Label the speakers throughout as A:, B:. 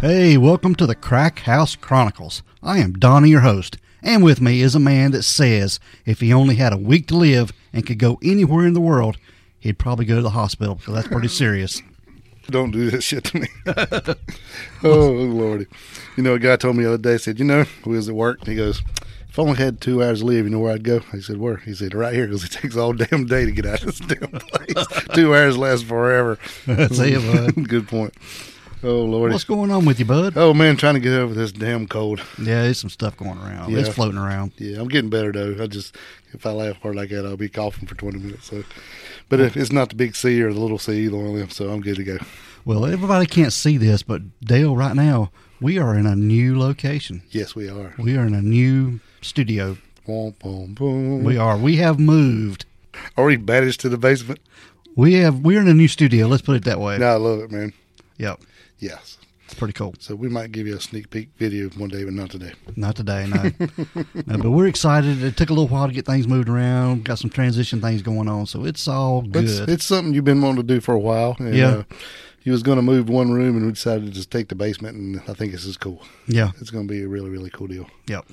A: Hey, welcome to the Crack House Chronicles. I am Donnie, your host, and with me is a man that says if he only had a week to live and could go anywhere in the world, he'd probably go to the hospital because that's pretty serious.
B: Don't do that shit to me. oh, Lordy. You know, a guy told me the other day, said, You know, we was at work, he goes, If I only had two hours to live, you know where I'd go? He said, Where? He said, Right here, because it takes all damn day to get out of this damn place. two hours lasts forever.
A: That's it.
B: Good point. Oh, Lordy.
A: What's going on with you, bud?
B: Oh, man, trying to get over this damn cold.
A: Yeah, there's some stuff going around.
B: Yeah.
A: It's floating around.
B: Yeah, I'm getting better, though. I just, if I laugh hard like that, I'll be coughing for 20 minutes. So, But if it's not the big C or the little C, either one of them, so I'm good to go.
A: Well, everybody can't see this, but Dale, right now, we are in a new location.
B: Yes, we are.
A: We are in a new studio.
B: Boom, boom, boom.
A: We are. We have moved.
B: Already banished to the basement.
A: We have. We're in a new studio. Let's put it that way.
B: No, I love it, man.
A: Yep.
B: Yes.
A: It's pretty cool.
B: So we might give you a sneak peek video one day, but not today.
A: Not today, no. no. But we're excited. It took a little while to get things moved around. Got some transition things going on, so it's all
B: But it's,
A: good.
B: it's something you've been wanting to do for a while. And,
A: Yeah.
B: Uh, he was going to move one room, and we decided to just take the basement, and I think this is cool.
A: yeah.
B: It's going to be a really, really cool deal.
A: Yep.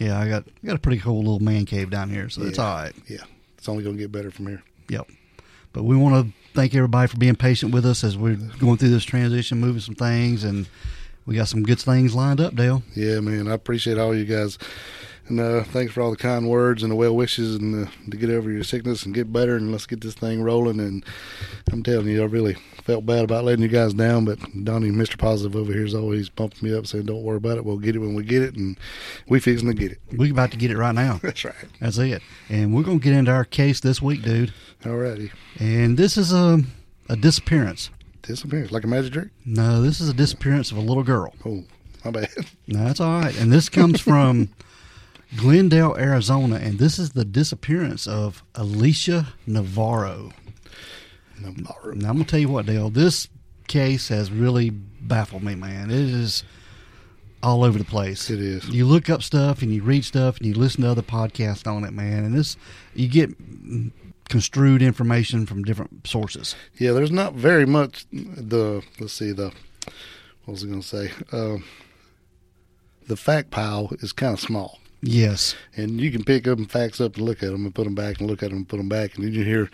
A: Yeah, I got got a pretty cool little man cave down here, so it's all right.
B: Yeah. It's only going to get better from here.
A: Yep. But we want to thank everybody for being patient with us as we're going through this transition, moving some things, and we got some good things lined up, Dale.
B: Yeah, man. I appreciate all you guys. And uh, thanks for all the kind words and the well wishes and uh, to get over your sickness and get better and let's get this thing rolling. And I'm telling you, I really felt bad about letting you guys down, but Donnie, Mr. Positive over here, is always pumping me up, saying, "Don't worry about it. We'll get it when we get it, and we fixing to get it."
A: We're about to get it right now.
B: That's right.
A: That's it. And we're going to get into our case this week, dude.
B: Alrighty.
A: And this is a, a disappearance.
B: Disappearance like a magic trick.
A: No, this is a disappearance of a little girl.
B: Oh, my bad.
A: No, that's all right. And this comes from Glendale, Arizona, and this is the disappearance of Alicia Navarro.
B: Navarro.
A: Now, I'm going to tell you what, Dale, this case has really baffled me, man. It is all over the place.
B: It is.
A: You look up stuff and you read stuff and you listen to other podcasts on it, man, and this you get construed information from different sources.
B: Yeah, there's not very much. The let's see the what was I going to say? Um, the fact pile is kind of small.
A: Yes.
B: and you can pick up facts up and look at them and put them back and look at them and put them back, and then you hear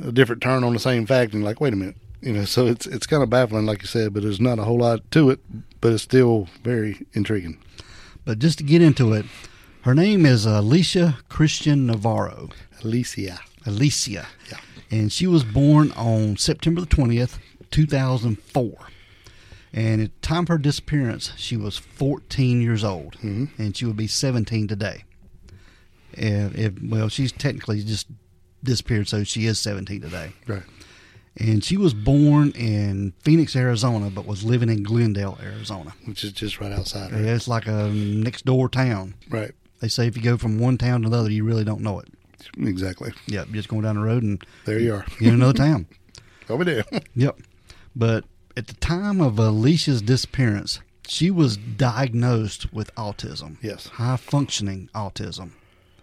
B: a different turn on the same fact, and like, wait a minute, you know. So it's it's kind of baffling, like you said, but there's not a whole lot to it, but it's still very intriguing.
A: But just to get into it, her name is Alicia Christian Navarro.
B: Alicia,
A: Alicia.
B: Yeah.
A: And she was born on September the 20th, 2004. And at the time of her disappearance, she was 14 years old.
B: Mhm.
A: And she would be 17 today. And if, well, she's technically just disappeared, so she is 17 today.
B: right?
A: And she was born in Phoenix, Arizona, but was living in Glendale, Arizona.
B: Which is just right outside, right?
A: It's like a next door town.
B: Right,
A: They say if you go from one town to another, you really don't know it.
B: exactly.
A: Yep, just going down the road and
B: There you are,
A: you're in another town.
B: over there.
A: Yep. But at the time of Alicia's disappearance, she was diagnosed with autism,
B: yes,
A: high functioning autism.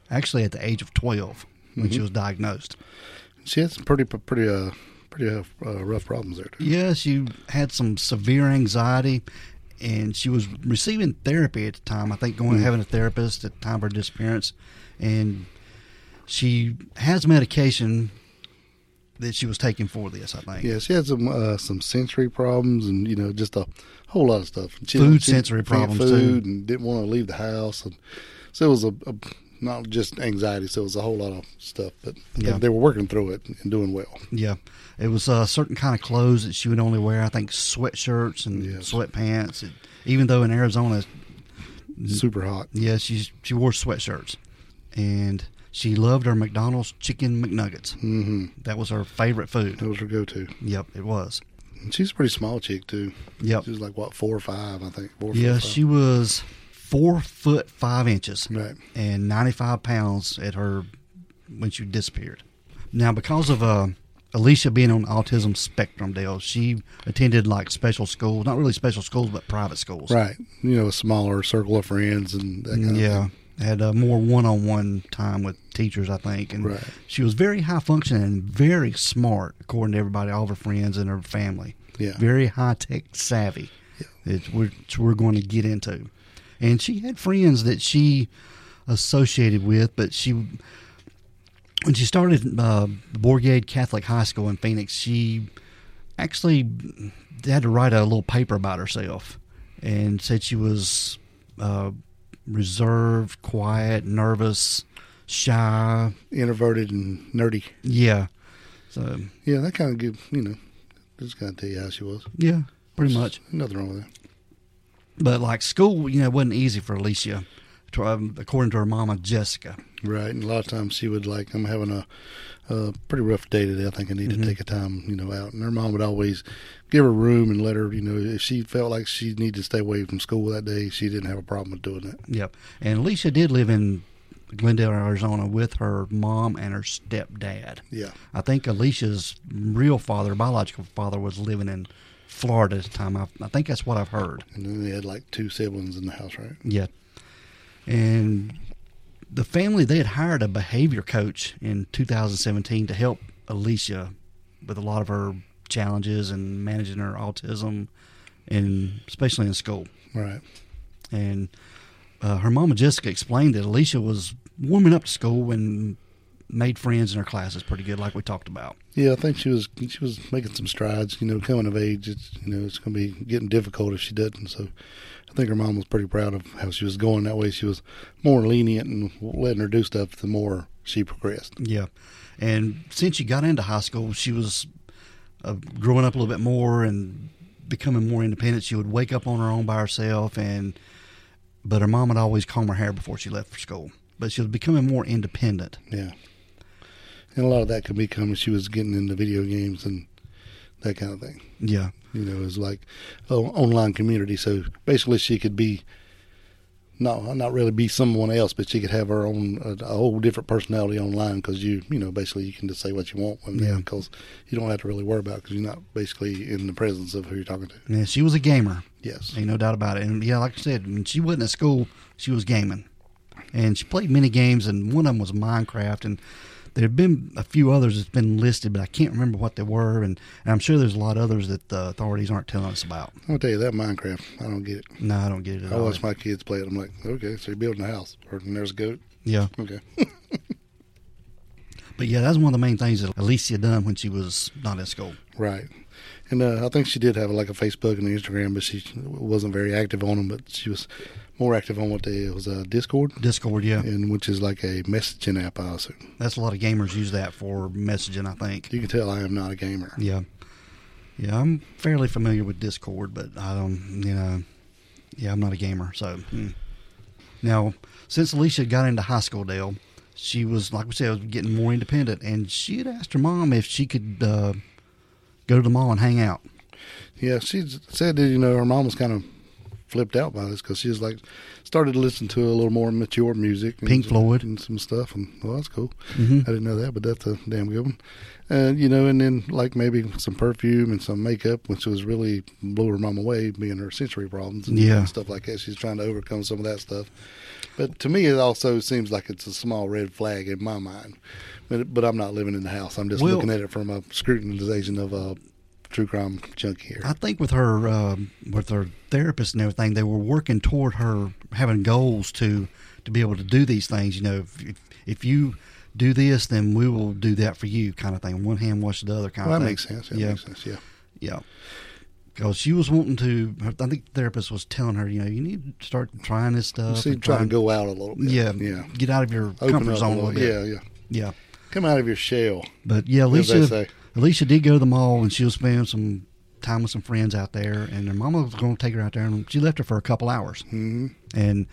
A: Actually, at the age of 12 when she was diagnosed.
B: she had some pretty pretty uh pretty uh, uh, rough problems there. Too.
A: Yeah, she had some severe anxiety and she was receiving therapy at the time. I think going
B: Mm.
A: having a therapist at the time of her disappearance. And she has medication that she was taking for this, I think.
B: Yeah, she had some uh, some sensory problems and you know just a whole lot of stuff. She,
A: Food
B: she
A: sensory problems,
B: food
A: too.
B: and didn't want to leave the house, and so it was a, a not just anxiety, so it was a whole lot of stuff. But they-
A: Yeah.
B: they, were working through it and doing well.
A: Yeah, it was a certain kind of clothes that she would only wear. I think sweatshirts and
B: Yes.
A: sweatpants. And even though in Arizona,
B: Super hot.
A: yeah, she she wore sweatshirts, and she loved her McDonald's chicken McNuggets.
B: hmm
A: That was her favorite food.
B: That was her go-to.
A: Yep, it was.
B: And she's a pretty small chick too.
A: Yep.
B: She was like what four or five, I think. Four,
A: Yeah, she was four foot five inches
B: Right.
A: and ninety five pounds at her when she disappeared. Now, because of uh, Alicia being on autism spectrum, Dale, she attended like special schools, not really special schools, but private schools.
B: Right. You know, a smaller circle of friends and that kind of
A: yeah,
B: thing.
A: Had uh, more one on one time with teachers, I think, and
B: Right.
A: she was very high functioning and very smart, according to everybody, all of her friends and her family.
B: Yeah.
A: Very high tech savvy. It's which we're going to get into. And she had friends that she associated with, but she when she started uh, Bourgade Catholic High School in Phoenix, she actually had to write a little paper about herself and said she was uh, reserved, quiet, nervous, shy.
B: Introverted and nerdy.
A: Yeah. So
B: Yeah, that kind of give you know, just kind of tell you how she was.
A: yeah, pretty much.
B: Nothing wrong with that.
A: But like school, you know, wasn't easy for Alicia, um, according to her mama Jessica.
B: Right, and a lot of times she would like, I'm having a, a pretty rough day today. I think I need
A: Mhm.
B: to take a time, you know, out. And her mom would always give her room and let her, you know, if she felt like she needed to stay away from school that day, she didn't have a problem with doing that.
A: Yep. And Alicia did live in Glendale, Arizona, with her mom and her stepdad.
B: Yeah,
A: I think Alicia's real father, biological father, was living in Florida at the time. I, I think that's what I've heard.
B: and then they had like two siblings in the house, right?
A: Yeah. And the family, they had hired a behavior coach in 2017 to help Alicia with a lot of her challenges and managing her autism, and especially in school.
B: Right.
A: And uh, her mama Jessica explained that Alicia was warming up to school and made friends in her classes pretty good, like we talked about.
B: Yeah, I think she was she was making some strides. You know, coming of age, it's you know it's going to be getting difficult if she doesn't. So, I think her mom was pretty proud of how she was going. That way, she was more lenient and letting her do stuff. The more she progressed.
A: Yeah. And since she got into high school, she was uh, growing up a little bit more and becoming more independent. She would wake up on her own by herself, and but her mom would always comb her hair before she left for school. But she was becoming more independent.
B: Yeah. And a lot of that could be coming. She was getting into video games and that kind of thing.
A: Yeah.
B: You know, it was like oh, online community. So basically, she could be no, not really be someone else, but she could have her own a, a whole different personality online because you, you know, basically you can just say what you want when
A: Yeah.
B: because you don't have to really worry about because you're not basically in the presence of who you're talking to.
A: Yeah, she was a gamer.
B: Yes.
A: Ain't no doubt about it. And yeah, like I said, when she wasn't at school, she was gaming. And she played many games, and one of them was Minecraft. And there had been a few others that's been listed, but I can't remember what they were. And, and I'm sure there's a lot of others that the authorities aren't telling us about.
B: I'll tell you that Minecraft, I don't get it.
A: No, I don't get it at
B: I
A: all.
B: watch my kids play it. I'm like, okay, so you're building a house, or and there's a goat.
A: Yeah.
B: Okay.
A: But yeah, that's one of the main things that Alicia done when she was not in school.
B: Right. And uh, I think she did have like a Facebook and an Instagram, but she wasn't very active on them. But she was more active on what they it was uh, Discord,
A: Discord, yeah.
B: and which is like a messaging app. I assume
A: That's a lot of gamers use that for messaging, I think.
B: you can tell I am not a gamer.
A: Yeah. Yeah, I'm fairly familiar with Discord, but I don't, you know, yeah, I'm not a gamer. So, mm. now, since Alicia got into high school, Dale, she was, like we said, was getting more independent, and she had asked her mom if she could uh, go to the mall and hang out.
B: Yeah, she said that you know her mom was kind of flipped out by this because she was like started to listen to a little more mature music, and
A: Pink Floyd.
B: and some stuff, and well, that's cool.
A: hmm
B: I didn't know that, but that's a damn good one. And you know, and then like maybe some perfume and some makeup, which was really blew her mom away, being her sensory problems and
A: Yeah.
B: stuff like that. She's trying to overcome some of that stuff. But to me, it also seems like it's a small red flag in my mind. But but I'm not living in the house. I'm just
A: Well-
B: looking at it from a scrutinization of a true crime junkie here.
A: I think with her, um with her therapist and everything, they were working toward her having goals to to be able to do these things. You know, if, if, if you do this, then we will do that for you, kind of thing. One hand washes the other, kind
B: well,
A: of
B: that
A: thing.
B: makes sense. That
A: Yeah.
B: makes sense. Yeah.
A: Yeah. Because she was wanting to, I think the therapist was telling her, you know, you need to start trying this stuff.
B: See,
A: and
B: try to go out a little bit.
A: Yeah,
B: Yeah.
A: Get out of your
B: Open
A: comfort zone
B: a little.
A: bit.
B: Yeah, yeah.
A: Yeah.
B: Come out of your shell.
A: But yeah, Alicia. Alicia did go to the mall and she was spending some time with some friends out there, and her mama was going to take her out there, and she left her for a couple hours.
B: hmm
A: And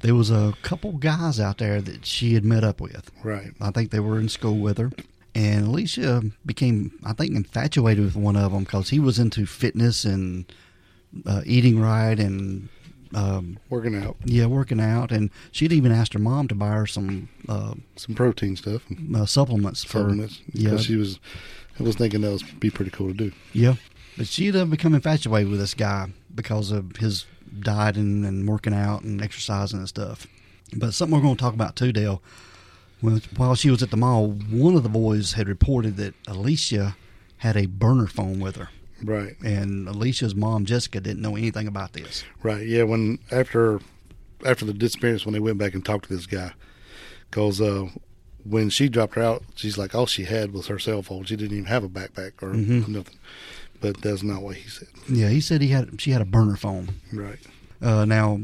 A: there was a couple guys out there that she had met up with.
B: Right.
A: I think they were in school with her. And Alicia became, I think, infatuated with one of them because he was into fitness and uh, eating right and, um,
B: Working out.
A: yeah, working out. And she'd even asked her mom to buy her some uh,
B: Some protein stuff. And
A: uh, supplements for, yeah,
B: Because she was, I was thinking that would be pretty cool to do.
A: yeah. But she'd uh, become infatuated with this guy because of his dieting and working out and exercising and stuff. But something we're going to talk about too, Dale. Well, while she was at the mall, one of the boys had reported that Alicia had a burner phone with her.
B: Right.
A: And Alicia's mom, Jessica, didn't know anything about this.
B: Right. Yeah. When after after the disappearance, when they went back and talked to this guy, because uh, when she dropped her out, she's like, all she had was her cell phone. She didn't even have a backpack or
A: Mhm.
B: nothing. But that's not what he said.
A: Yeah, he said he had she had a burner phone.
B: Right.
A: Uh, now,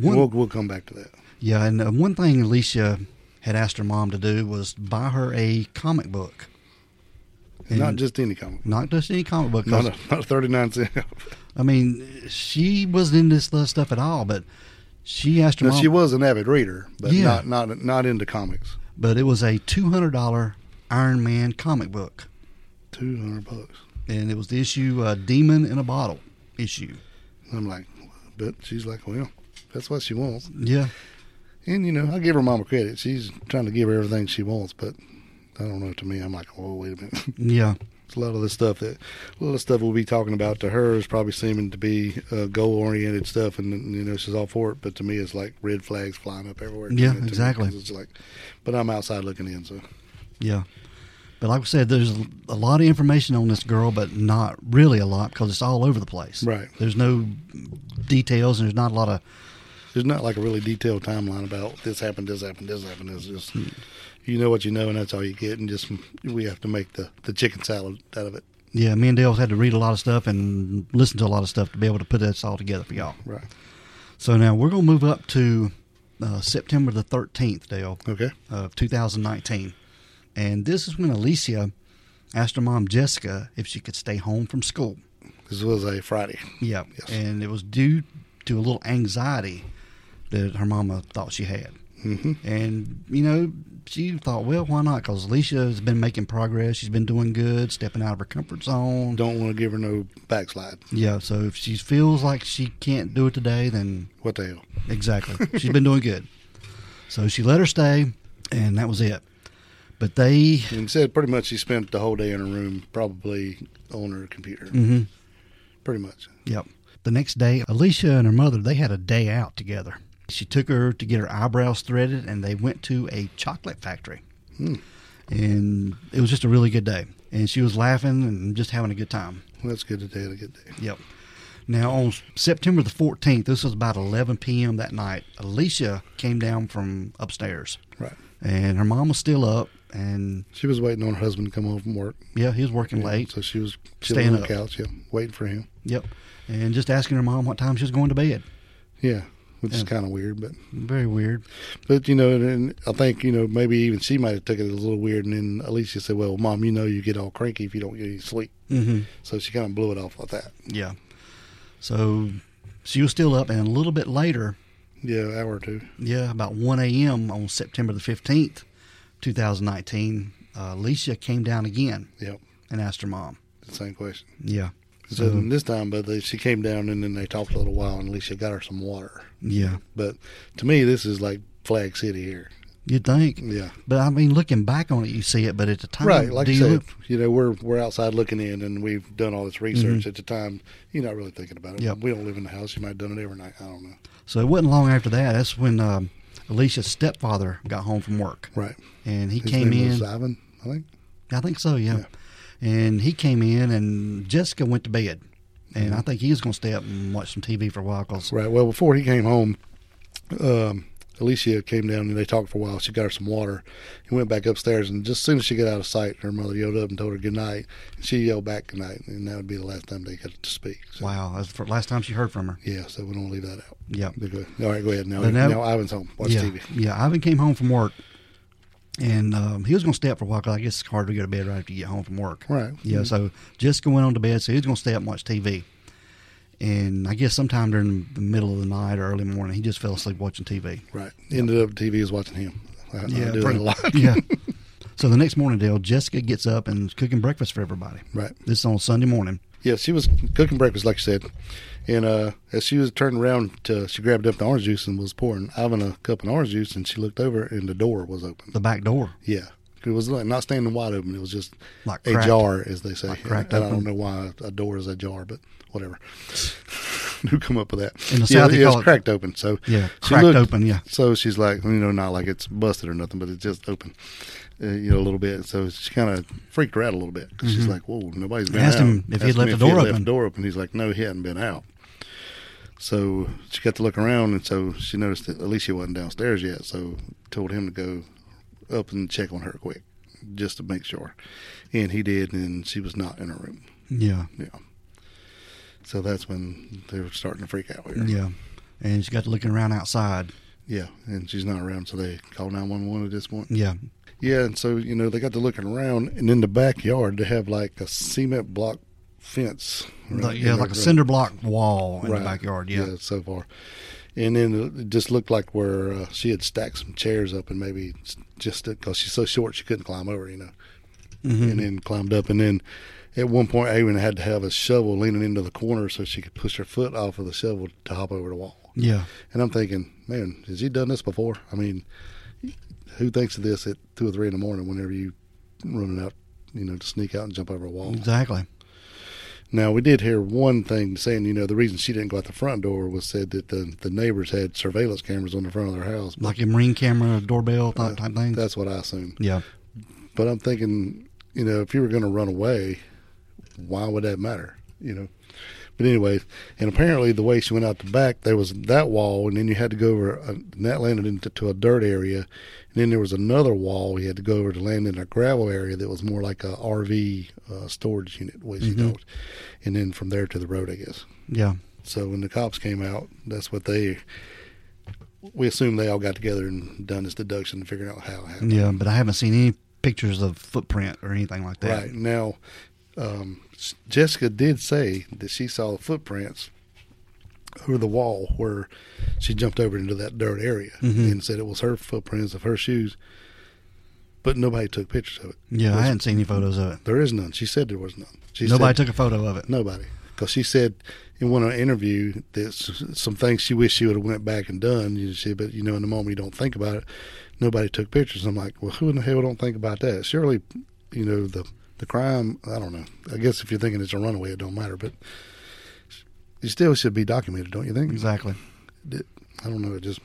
A: one,
B: we'll we'll come back to that.
A: yeah, and uh, one thing Alicia had asked her mom to do was buy her a comic book. And
B: not just any comic. book.
A: not just any comic book.
B: Not a, not a thirty nine cent.
A: I mean, she wasn't into this stuff at all, but she asked her
B: now,
A: mom.
B: she was an avid reader, but
A: Yeah.
B: not not not into comics.
A: but it was a two hundred dollar Iron Man comic book,
B: Two hundred bucks.
A: and it was the issue uh, "Demon in a Bottle" issue.
B: I'm like, but she's like, well, that's what she wants.
A: Yeah,
B: And you know, I give her mama credit. She's trying to give her everything she wants, but I don't know. To me, I'm like, oh, wait a minute.
A: yeah,
B: It's a lot of the stuff that a lot of stuff we'll be talking about to her is probably seeming to be uh, goal oriented stuff, and you know she's all for it. But to me, it's like red flags flying up everywhere.
A: Yeah, exactly.
B: me, It's like, but I'm outside looking in, so
A: yeah. But like I said, there's a lot of information on this girl, but not really a lot because it's all over the place.
B: right.
A: There's no details, and there's not a lot of
B: There's not like a really detailed timeline about this happened, this happened, this happened. It's just
A: Hmm.
B: you know what you know, and that's all you get, and just we have to make the the chicken salad out of it.
A: yeah. Me and Dale's had to read a lot of stuff and listen to a lot of stuff to be able to put this all together for y'all.
B: Right.
A: So now we're gonna move up to uh, September the 13th, Dale.
B: Okay.
A: of 2019. And this is when Alicia asked her mom, Jessica, if she could stay home from school.
B: This was a Friday.
A: Yeah.
B: Yes.
A: And it was due to a little anxiety that her mama thought she had.
B: hmm
A: And, you know, she thought, well, why not? Because Alicia has been making progress. She's been doing good, stepping out of her comfort zone.
B: Don't want to give her no backslide.
A: Yeah. So if she feels like she can't do it today, then
B: What the hell?
A: Exactly. She's been doing good. So she let her stay, and that was it. But they,
B: And said pretty much she spent the whole day in her room, probably on her computer.
A: hmm
B: Pretty much.
A: yep. The next day, Alicia and her mother they had a day out together. She took her to get her eyebrows threaded, and they went to a chocolate factory.
B: Hmm.
A: And it was just a really good day. And she was laughing and just having a good time.
B: Well, that's good they a good day.
A: Yep. Now on September the 14th, this was about 11 p.m. that night. Alicia came down from upstairs,
B: Right.
A: and her mom was still up, and
B: She was waiting on her husband to come home from work.
A: yeah, he was working late.
B: So she was
A: Staying
B: on
A: up.
B: the couch, yeah, waiting for him.
A: Yep. And just asking her mom what time she was going to bed.
B: Yeah. Which is kind of weird, but
A: Very weird.
B: but you know, and I think you know maybe even she might have took it a little weird, and then Alicia said, "Well, mom, you know you get all cranky if you don't get any sleep,"
A: Mm-hmm.
B: so she kind of blew it off like that.
A: Yeah. So she was still up, and a little bit later,
B: Yeah, hour or two.
A: yeah, about 1 a.m. on September the 15th, 2019, uh, Alicia came down again
B: Yep,
A: and asked her mom.
B: the same question.
A: Yeah.
B: So this time, but they, she came down and then they talked a little while, and Alicia got her some water.
A: yeah,
B: But to me, this is like Flag City here.
A: you'd think.
B: Yeah,
A: But I mean, looking back on it, you see it, but at the time,
B: right. Like
A: do you
B: said,
A: look-
B: you know, we're we're outside looking in, and we've done all this research. At the time, you're not really thinking about it.
A: Mm-hmm. Yep.
B: We don't live in the house. You might have done it every night. I don't know.
A: so it wasn't long after that. That's when um, Alicia's stepfather got home from work,
B: Right.
A: and he
B: His
A: came in.
B: Ivan, I think.
A: I think so, yeah.
B: Yeah.
A: And he came in, and Jessica went to bed. And
B: Mm-hmm.
A: I think he was going to stay up and watch some TV for a while. Cause,
B: Right. Well, before he came home, um, Alicia came down and they talked for a while. She got her some water and went back upstairs. And just as soon as she got out of sight, her mother yelled up and told her good night. And she yelled back good night. And that would be the last time they got to speak. So,
A: wow, that's the last time she heard from her.
B: Yeah, so we don't leave that out.
A: Yeah.
B: All right, go ahead. Now,
A: now-
B: now Ivan's home. Watch
A: yeah.
B: TV.
A: Yeah, Ivan came home from work, and um, he was going to stay up for a while because I guess it's hard to go to bed right after you get home from work.
B: Right.
A: Yeah, so Jessica went on to bed, so he was going to stay up and watch TV. And I guess sometime during the middle of the night or early morning, he just fell asleep watching TV.
B: Right. Ended up TV is watching him. I, I do
A: pretty-
B: a lot.
A: yeah. So the next morning, Dale, Jessica gets up and is cooking breakfast for everybody.
B: Right.
A: This is on Sunday morning.
B: Yeah, she was cooking breakfast, like you said. And uh, as she was turning around, to, she grabbed up the orange juice and was pouring Ivan a cup of orange juice. And she looked over, and the door was open.
A: The back door,
B: Yeah, it was like not standing wide open. It was just
A: like
B: a
A: cracked.
B: jar, as they say.
A: Like cracked
B: and I don't know why a door is a jar, but whatever. who come up with that?
A: In the
B: yeah,
A: South,
B: yeah,
A: call
B: it's
A: it-
B: cracked open. So
A: Yeah, cracked
B: looked-
A: open. Yeah,
B: so she's like, you know, not like it's busted or nothing, but it's just open, uh, you know, a little bit. So she kind of freaked her out a little bit because she's
A: Mhm.
B: like, whoa, nobody's been
A: Asked
B: out.
A: him if
B: Asked
A: left
B: him
A: the
B: he
A: door open.
B: Left the door open. He's like, no, he hadn't been out. So she got to look around, and so she noticed that Alicia wasn't downstairs yet. So told him to go up and check on her quick, just to make sure. And he did, and she was not in her room.
A: yeah,
B: Yeah. So that's when they were starting to freak out here.
A: yeah. And she got to looking around outside.
B: Yeah, and she's not around, so they called 911 at this point.
A: Yeah,
B: Yeah, and so, you know, they got to looking around, and in the backyard, they have like a cement block fence.
A: like, yeah, like a cinder block wall in
B: Right.
A: the backyard. Yeah,
B: so far. And then it just looked like where uh, she had stacked some chairs up, and maybe just because she's so short, she couldn't climb over, you know,
A: Mhm.
B: and then climbed up. And then at one point, Aaron had to have a shovel leaning into the corner so she could push her foot off of the shovel to hop over the wall.
A: yeah,
B: And I'm thinking, man, has he done this before? I mean, who thinks of this at two or three in the morning whenever you running out, you know, to sneak out and jump over a wall?
A: exactly.
B: Now we did hear one thing saying, you know, the reason she didn't go out the front door was said that the the neighbors had surveillance cameras on the front of their house.
A: Like a marine camera doorbell type, uh, type thing.
B: That's what I assumed.
A: Yeah,
B: But I'm thinking, you know, if you were going to run away, why would that matter? You know. But anyway, and apparently the way she went out the back, there was that wall, and then you had to go over, a, and that landed into to a dirt area, and then there was another wall you had to go over to land in a gravel area that was more like a RV uh, storage unit, the way she
A: Mhm.
B: talked, and then from there to the road, I guess.
A: yeah,
B: So when the cops came out, that's what they. We assume they all got together and done this deduction and figured out how it happened.
A: yeah. But I haven't seen any pictures of footprint or anything like that.
B: Right now, um, Jessica did say that she saw the footprints over the wall where she jumped over into that dirt area
A: Mhm.
B: and said it was her footprints of her shoes. But nobody took pictures of it.
A: Yeah, I hadn't seen any photos of it.
B: There is none. She said there was none. She
A: Nobody
B: said,
A: took a photo of it.
B: nobody because she said in one interview that some things she wished she would have went back and done. You see, but you know, in the moment you don't think about it. Nobody took pictures. I'm like, well, who in the hell don't think about that? Surely, you know the the crime. I don't know. I guess if you're thinking it's a runaway, it don't matter. But it still should be documented, don't you think?
A: Exactly.
B: I don't know. It just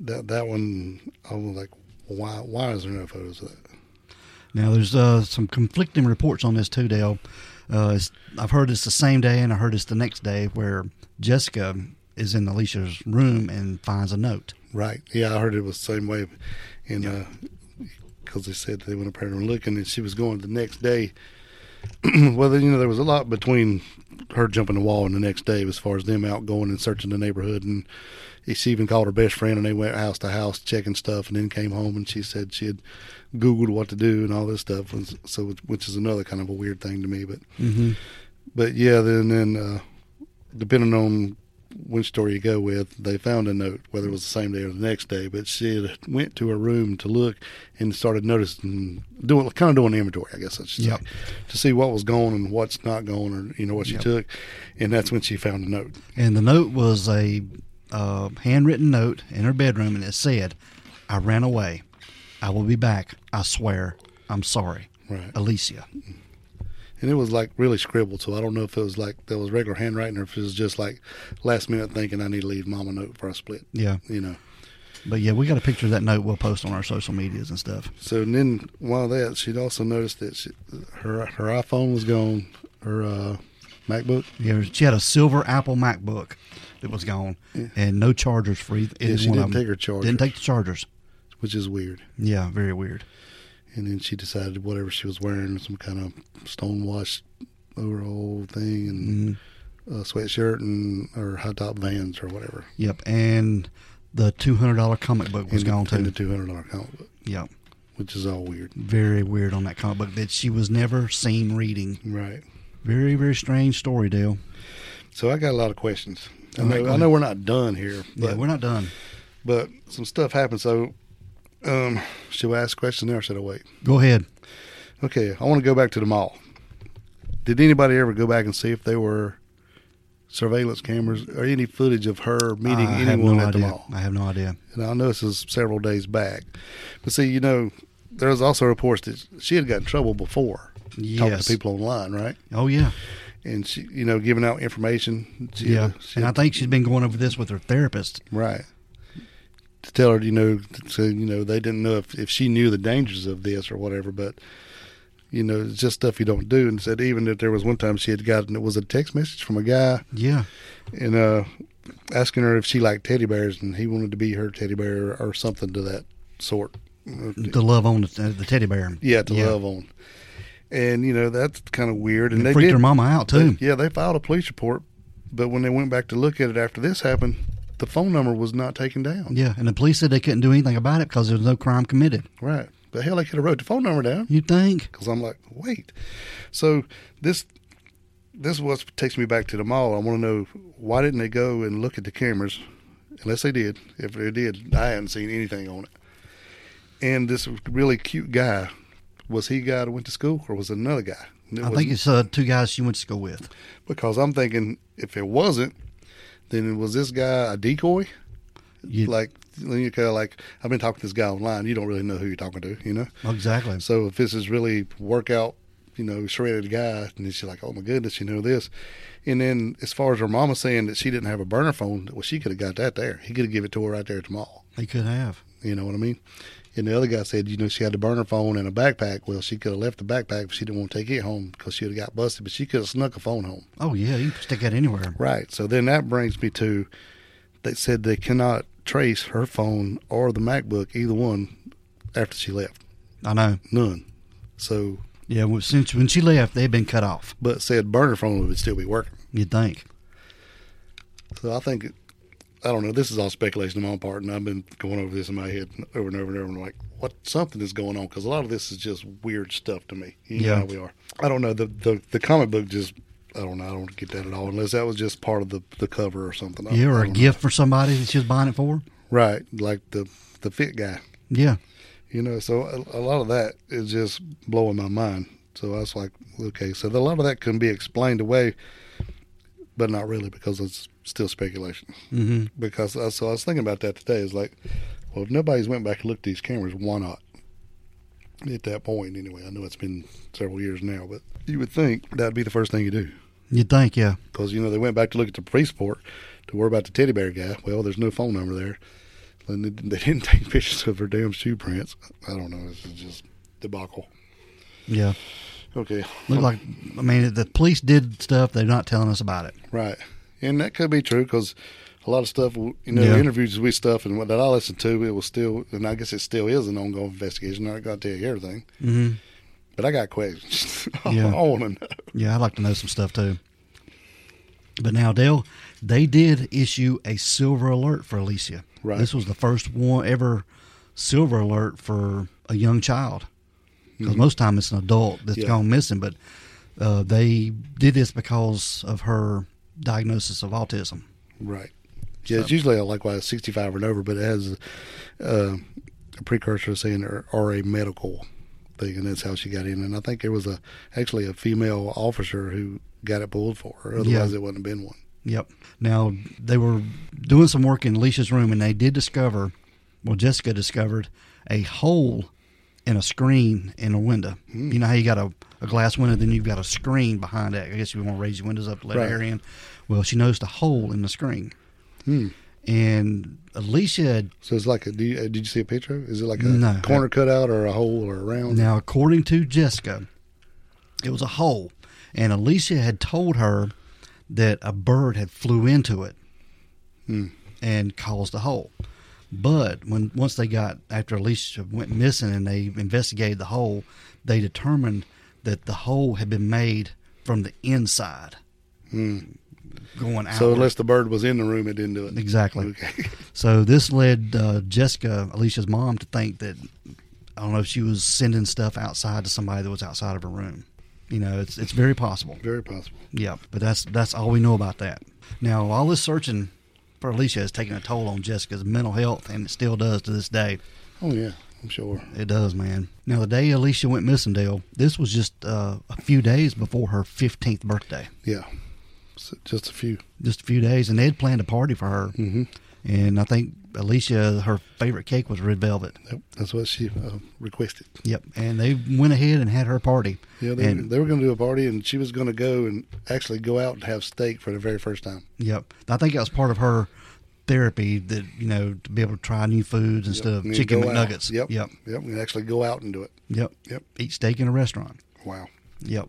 B: that that one. I was like, why why is there no photos of that?
A: Now, there's uh, some conflicting reports on this too, Dale. Uh, it's, I've heard it's the same day, and I heard it's the next day where Jessica is in Alicia's room and finds a note.
B: Right. Yeah, I heard it was the same way, and because they said they went up there and looking, and she was going the next day. well, you know, there was a lot between her jumping the wall and the next day as far as them out going and searching the neighborhood, and she even called her best friend, and they went house to house checking stuff, and then came home and she said she had Googled what to do and all this stuff, and so which is another kind of a weird thing to me, but
A: Mm-hmm.
B: but yeah, then then uh, depending on which story you go with, they found a note, whether it was the same day or the next day. But she had went to her room to look and started noticing, doing kind of doing inventory, I guess I should
A: Yep.
B: say, to see what was going and what's not going, or you know what she
A: Yep.
B: took, and that's when she found a note.
A: And the note was a uh, handwritten note in her bedroom, and it said, "I ran away. I will be back. I swear. I'm sorry,
B: Right,
A: Alicia."
B: And it was like really scribbled, so I don't know if it was like that was regular handwriting or if it was just like last minute thinking I need to leave mom a note for a split,
A: Yeah,
B: you know.
A: but yeah, we got a picture of that note. We'll post on our social medias and stuff.
B: So and then while that, she'd also noticed that she, her her iPhone was gone, her uh, MacBook.
A: Yeah, she had a silver Apple MacBook that was gone,
B: Yeah.
A: and no chargers for either.
B: Yeah, she
A: one
B: didn't
A: of them.
B: take her chargers.
A: Didn't take the chargers.
B: which is weird.
A: Yeah, very weird.
B: And then she decided whatever she was wearing, some kind of stonewashed overall thing, and
A: Mhm.
B: a sweatshirt and or high top Vans or whatever.
A: Yep, and the two hundred dollar comic book was
B: and,
A: gone
B: and the two hundred dollar comic book,
A: Yep,
B: which is all weird.
A: very weird on that comic book that she was never seen reading.
B: Right.
A: Very very strange story, Dale.
B: So I got a lot of questions. I know, I know we're not done here, but
A: yeah, we're not done.
B: but some stuff happened. So, um, should I ask questions there or should I wait?
A: Go ahead.
B: Okay, I want to go back to the mall. Did anybody ever go back and see if there were surveillance cameras or any footage of her meeting
A: I
B: anyone
A: no
B: at the mall?
A: I have no idea.
B: And I know this is several days back, but see, you know, there's also reports that she had got in trouble before talking to people online, right?
A: Oh yeah.
B: and she, you know, giving out information. She,
A: yeah,
B: she-
A: and I think she's been going over this with her therapist.
B: right. To tell her, you know, so you know, they didn't know if if she knew the dangers of this or whatever, but. You know, it's just stuff you don't do. And said even that there was one time she had gotten it was a text message from a guy
A: Yeah,
B: and uh, asking her if she liked teddy bears, and he wanted to be her teddy bear or something to that sort.
A: to love on the, the teddy bear.
B: Yeah, to
A: Yeah.
B: love on. And you know that's kind of weird. And they
A: freaked
B: did,
A: her mama out too.
B: they- yeah, they filed a police report, but when they went back to look at it after this happened, the phone number was not taken down.
A: Yeah, and the police said they couldn't do anything about it because there was no crime committed.
B: Right. But hell, they could have wrote the phone number down.
A: You think?
B: Because I'm like, wait. So this this is what takes me back to the mall. I want to know why didn't they go and look at the cameras? Unless they did. If they did, I hadn't seen anything on it. And this really cute guy, was he a guy that went to school or was it another guy? It
A: I think it's uh, two guys she went to school with.
B: because I'm thinking if it wasn't, then was this guy a decoy?
A: You,
B: Like you kind of like I've been talking to this guy online. You don't really know who you're talking to, you know.
A: exactly.
B: So if this is really workout, you know, shredded guy, and she's like, oh my goodness, you know this. And then as far as her mama saying that she didn't have a burner phone, well, she could have got that there. He could have given it to her right there at the mall.
A: He could have.
B: You know what I mean? And the other guy said, you know, she had to burn her phone and a backpack. Well, she could have left the backpack if she didn't want to take it home because she would have got busted, but she could have snuck a phone home.
A: Oh yeah, you can stick that anywhere.
B: Right. So then that brings me to they said they cannot trace her phone or the MacBook, either one, after she left.
A: I know.
B: None. So,
A: Yeah, well, since when she left, they'd been cut off.
B: but said burner phone would still be working.
A: You'd think.
B: So I think, I don't know, this is all speculation on my part, and I've been going over this in my head over and over and over, and like, what, something is going on, because a lot of this is just weird stuff to me. You
A: Yeah.
B: how we are. I don't know, the, the, the comic book just, I don't know, I don't get that at all, unless that was just part of the, the cover or something.
A: Yeah, or a
B: don't know.
A: gift for somebody that she was buying it for.
B: Right, like the, the fit guy.
A: Yeah,
B: You know, so a, a lot of that is just blowing my mind. So I was like, okay, so a lot of that can be explained away, but not really because it's still speculation.
A: hmm
B: Because I, so I was thinking about that today. Is like, well, if nobody's went back and looked at these cameras, why not? At that point, anyway. I know it's been several years now, but you would think that'd be the first thing you do
A: you'd think. Yeah,
B: because you know they went back to look at the police report to worry about the teddy bear guy. Well, there's no phone number there, and they, they didn't take pictures of her damn shoe prints. I don't know. This is just debacle.
A: yeah.
B: Okay,
A: Look like I mean the police did stuff. They're not telling us about it.
B: right, and that could be true because a lot of stuff, you know,
A: Yeah.
B: interviews with stuff and what that I listened to, it was still, and I guess it still is an ongoing investigation. I'm not going to tell you everything,
A: hmm
B: but I got questions.
A: Yeah.
B: I want to know.
A: Yeah, I'd like to know some stuff too. But now, Dale, they did issue a silver alert for Alicia.
B: Right.
A: This was the first one ever silver alert for a young child. Because
B: Mhm.
A: most time it's an adult that's
B: Yeah.
A: gone missing, but uh, they did this because of her diagnosis of autism.
B: Right. Yeah, it's usually likewise 65 and over, but it has uh, a precursor saying or, or a medical thing, and that's how she got in. And I think it was a actually a female officer who got it pulled for her. Otherwise,
A: Yeah.
B: it wouldn't have been one.
A: Yep. Now they were doing some work in Alicia's room, and they did discover. Well, Jessica discovered a hole in a screen in a window.
B: Hmm.
A: You know how you got a, a glass window, then you've got a screen behind it. I guess you want to raise your windows up to let
B: Right.
A: air in. Well, she noticed a hole in the screen,
B: Hmm.
A: and Alicia. Had,
B: So it's like a. Do you, uh, did you see a picture? Is it like a
A: No.
B: corner cutout or a hole or a round?
A: now, according to Jessica, it was a hole, and Alicia had told her that a bird had flew into it.
B: Hmm.
A: and caused a hole. But when once they got after Alicia went missing and they investigated the hole, they determined that the hole had been made from the inside,
B: Hmm.
A: going out.
B: So unless the bird was in the room, it didn't do it.
A: exactly.
B: Okay.
A: So this led uh, Jessica, Alicia's mom, to think that I don't know if she was sending stuff outside to somebody that was outside of her room. You know, it's it's very possible.
B: Very possible.
A: Yeah, but that's that's all we know about that. Now, all this searching for Alicia has taken a toll on Jessica's mental health, and it still does to this day.
B: Oh yeah, I'm sure.
A: It does, man. Now, the day Alicia went missing, Dale, this was just uh, a few days before her 15th birthday.
B: Yeah. So just a few.
A: Just a few days, and they had planned a party for her.
B: Mm-hmm.
A: And I think Alicia, her favorite cake was red velvet.
B: Yep, that's what she uh, requested.
A: Yep, and they went ahead and had her party.
B: Yeah, they,
A: And-
B: they were going to do a party, and she was going to go and actually go out and have steak for the very first time.
A: Yep, I think that was part of her therapy that you know to be able to try new foods instead
B: Yep,
A: of
B: and
A: chicken
B: go out.
A: McNuggets.
B: Yep,
A: yep,
B: yep, and actually go out and do it.
A: yep,
B: Yep.
A: Eat steak in a restaurant.
B: Wow.
A: Yep.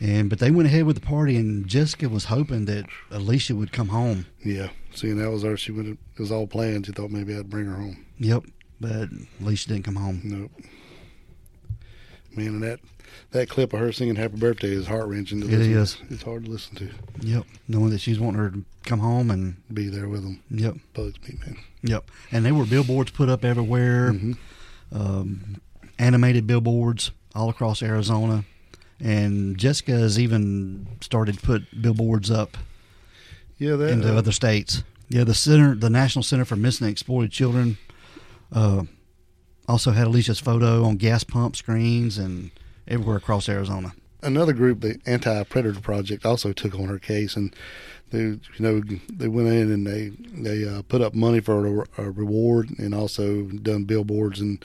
A: And but they went ahead with the party, and Jessica was hoping that Alicia would come home.
B: Yeah, seeing that was her, she went. It was all planned. She thought maybe I'd bring her home.
A: Yep, but Alicia didn't come home.
B: Nope. Man, and that that clip of her singing "Happy Birthday" is heart wrenching.
A: It
B: listen.
A: is.
B: It's hard to listen to.
A: Yep, knowing that she's wanting her to come home, and
B: Be there with them.
A: yep,
B: Bugs me, man.
A: yep. And there were billboards put up everywhere,
B: Mhm.
A: um, animated billboards all across Arizona, and Jessica has even started to put billboards up
B: Yeah, that.
A: into
B: uh,
A: other states. Yeah, the center, the National Center for Missing and Exploited Children, uh, also had Alicia's photo on gas pump screens and everywhere across Arizona.
B: another group, the Anti Predator Project, also took on her case, and they, you know, they went in and they they uh, put up money for a, a reward, and also done billboards and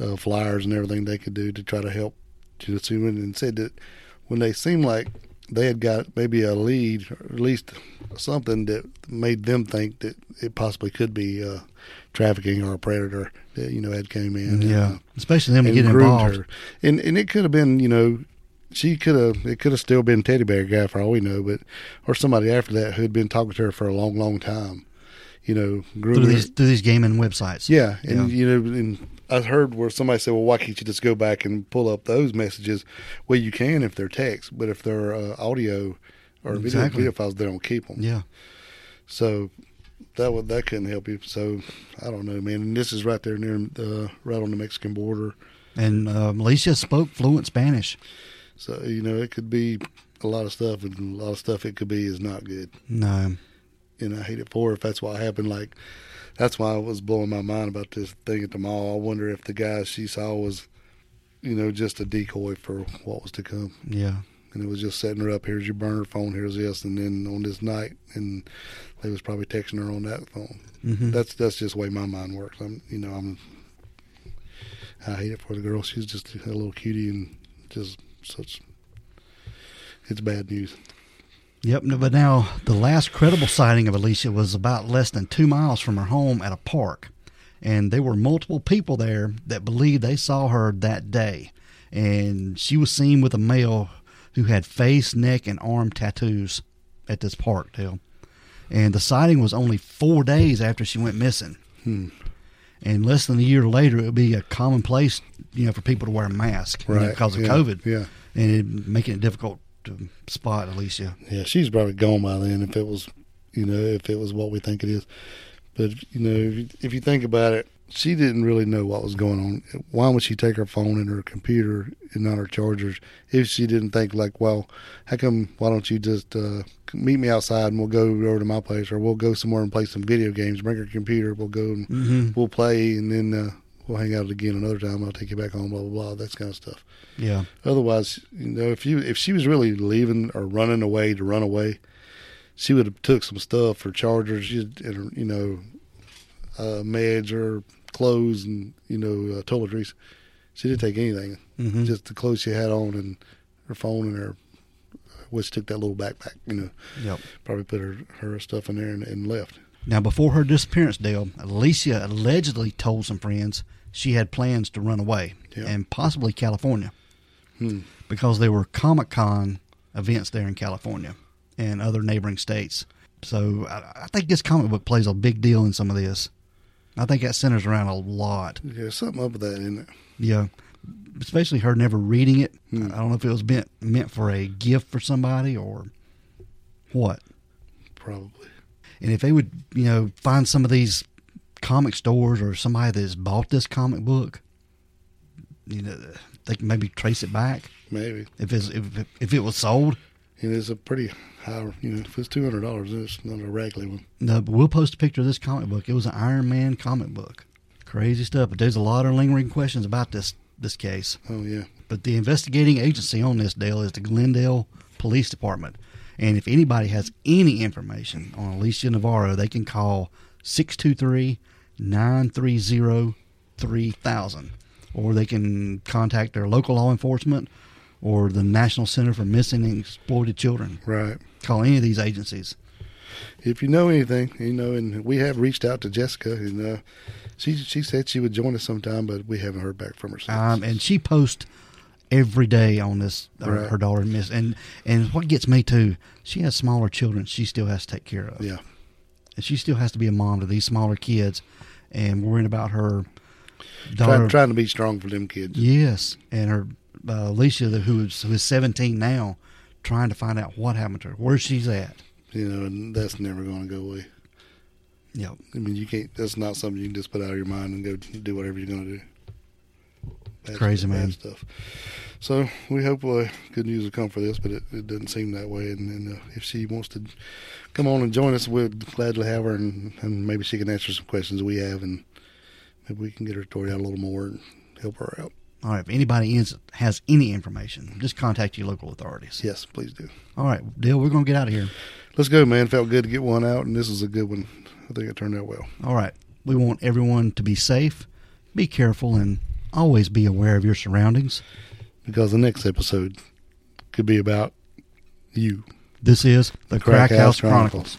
B: uh, flyers and everything they could do to try to help Jessica, and and said that when they seemed like they had got maybe a lead, or at least something that made them think that it possibly could be uh, trafficking or a predator that you know had came in.
A: yeah,
B: uh,
A: especially them
B: and
A: getting involved.
B: her. And and it could have been, you know, she could have it could have still been Teddy Bear Guy for all we know, but or somebody after that who had been talking to her for a long, long time. You know,
A: through these through these gaming websites.
B: Yeah, and
A: Yeah.
B: you know, and I heard where somebody said, "Well, why can't you just go back and pull up those messages?" Well, you can if they're text, but if they're uh, audio or video,
A: Exactly.
B: video files, they don't keep them.
A: yeah,
B: So that would that couldn't help you. So I don't know, man. And this is right there near, uh, right on the Mexican border.
A: and Alicia spoke fluent Spanish.
B: So you know, it could be a lot of stuff, and a lot of stuff it could be is not good.
A: No,
B: And I hate it for her if that's what happened. Like that's why I was blowing my mind about this thing at the mall. I wonder if the guy she saw was, you know, just a decoy for what was to come.
A: yeah,
B: And it was just setting her up. Here's your burner phone. Here's this, and then on this night, and they was probably texting her on that phone.
A: hmm
B: That's that's just the way my mind works. I'm, you know, I'm. I hate it for the girl. She's just a little cutie and just such. It's bad news.
A: Yep, but now the last credible sighting of Alicia was about less than two miles from her home at a park. And there were multiple people there that believed they saw her that day. And she was seen with a male who had face, neck, and arm tattoos at this park, Dale. And the sighting was only four days after she went missing.
B: Hmm.
A: And less than a year later, it would be a commonplace, you know, for people to wear a mask you know, because of
B: yeah.
A: COVID,
B: Yeah.
A: and it, making it difficult to spot Alicia.
B: Yeah. She's probably gone by then if it was, you know, if it was what we think it is. But you know, if you, if you think about it, she didn't really know what was going on. Why would she take her phone and her computer and not her chargers if she didn't think like, well, how come? Why don't you just uh, meet me outside and we'll go over to my place, or we'll go somewhere and play some video games. Bring her computer, we'll go and
A: hmm
B: we'll play, and then uh, we'll hang out again another time. I'll take you back home, blah blah blah. That kind of stuff.
A: Yeah.
B: Otherwise, you know, if you if she was really leaving or running away to run away, she would have took some stuff for chargers, you and, you know, uh, meds or clothes and you know uh, toiletries. She didn't take anything,
A: hmm
B: just the clothes she had on and her phone and her, which took that little backpack. You know,
A: Yep.
B: probably put her her stuff in there and, and left.
A: Now, before her disappearance, Dale, Alicia allegedly told some friends she had plans to run away
B: Yeah.
A: and possibly California
B: Hmm.
A: because there were Comic Con events there in California and other neighboring states. So I, I think this comic book plays a big deal in some of this. I think that centers around a lot.
B: Yeah, something up with that, isn't it?
A: Yeah. Especially her never reading it.
B: Hmm.
A: I don't know if it was meant meant for a gift for somebody or what.
B: Probably.
A: And if they would, you know, find some of these comic stores or somebody that's bought this comic book, you know, they can maybe trace it back
B: Maybe.
A: if it's if if it was sold.
B: And it's a pretty high, you know, if it's two hundred dollars, it's not a regular one.
A: No, but we'll post a picture of this comic book. It was an Iron Man comic book. Crazy stuff. But there's a lot of lingering questions about this this case.
B: Oh yeah.
A: But the investigating agency on this, deal is the Glendale Police Department. And if anybody has any information on Alicia Navarro, they can call 623 930 3000. Or they can contact their local law enforcement or the National Center for Missing and Exploited Children.
B: Right.
A: Call any of these agencies.
B: If you know anything, you know, and we have reached out to Jessica, and uh, she she said she would join us sometime, but we haven't heard back from her. Since.
A: Um, and she posts every day on this uh,
B: Right.
A: her daughter miss and and what gets me too she has smaller children she still has to take care of
B: yeah,
A: and she still has to be a mom to these smaller kids and worrying about her daughter
B: trying, trying to be strong for them kids.
A: yes and her uh, alicia who is, who is 17 now trying to find out what happened to her where she's at
B: You know, and that's never going to go away.
A: yep
B: I mean, you can't. That's not something you can just put out of your mind and go do whatever you're going to do. Bad
A: Crazy, man.
B: Stuff. So we hope uh, good news will come for this, but it, it doesn't seem that way. And, and uh, if she wants to come on and join us, we'd gladly have her, and, and maybe she can answer some questions we have, and maybe we can get her story out a little more and help her out.
A: all right if anybody is, has any information just contact your local authorities
B: Yes, please do.
A: all right Dale, we're going to get out of here
B: Let's go, man. Felt good to get one out, and this is a good one. I think it turned out well.
A: All right. We want everyone to be safe, be careful, and always be aware of your surroundings.
B: Because the next episode could be about you.
A: This is the
B: Crack
A: Crack,
B: House
A: House Chronicles.